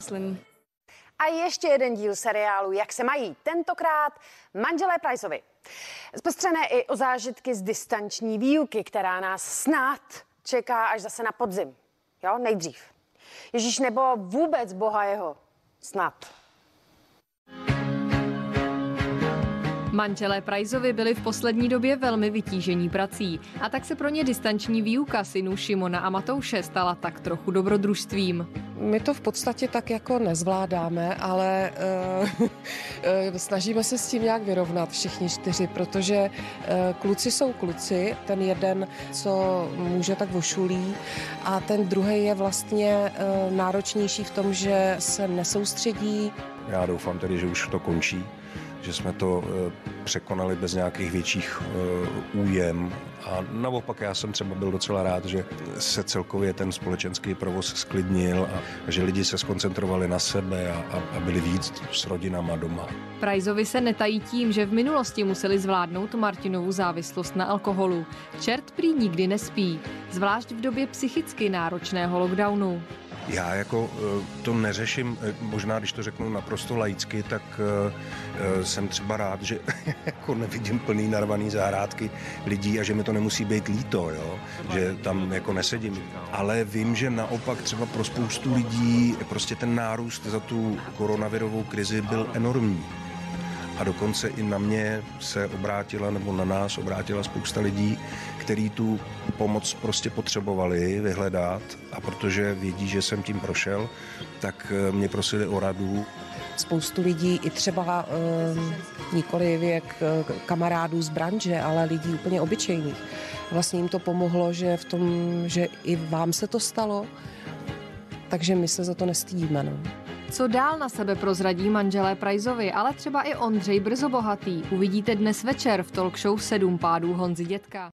Myslím. A ještě jeden díl seriálu Jak se mají. Tentokrát manželé Priceovi. Zpestřené i o zážitky z distanční výuky, která nás snad čeká až zase na podzim. Jo, nejdřív. Ježíš nebo vůbec Boha jeho. Snad. Manželé Prajzovi byli v poslední době velmi vytížení prací a tak se pro ně distanční výuka synů Šimona a Matouše stala tak trochu dobrodružstvím. My to v podstatě tak jako nezvládáme, ale uh, snažíme se s tím nějak vyrovnat všichni čtyři, protože uh, kluci jsou kluci, ten jeden, co může, tak vošulí a ten druhý je vlastně uh, náročnější v tom, že se nesoustředí. Já doufám tedy, že už to končí, že jsme to eh, překonali bez nějakých větších eh, újem. A naopak já jsem třeba byl docela rád, že se celkově ten společenský provoz sklidnil a že lidi se skoncentrovali na sebe a, a, byli víc s rodinama doma. Prajzovi se netají tím, že v minulosti museli zvládnout Martinovu závislost na alkoholu. Čert prý nikdy nespí, zvlášť v době psychicky náročného lockdownu. Já jako eh, to neřeším, eh, možná když to řeknu naprosto laicky, tak eh, jsem třeba rád, že jako nevidím plný narvaný zahrádky lidí a že mi to nemusí být líto, jo? že tam jako nesedím. Ale vím, že naopak třeba pro spoustu lidí prostě ten nárůst za tu koronavirovou krizi byl enormní. A dokonce i na mě se obrátila, nebo na nás obrátila spousta lidí, který tu pomoc prostě potřebovali vyhledat a protože vědí, že jsem tím prošel, tak eh, mě prosili o radu. Spoustu lidí, i třeba um, nikoli věk eh, kamarádů z branže, ale lidí úplně obyčejných. Vlastně jim to pomohlo, že v tom, že i vám se to stalo, takže my se za to nestydíme. No. Co dál na sebe prozradí manželé Prajzovi, ale třeba i Ondřej Brzobohatý, uvidíte dnes večer v talk show 7 pádů Honzy Dětka.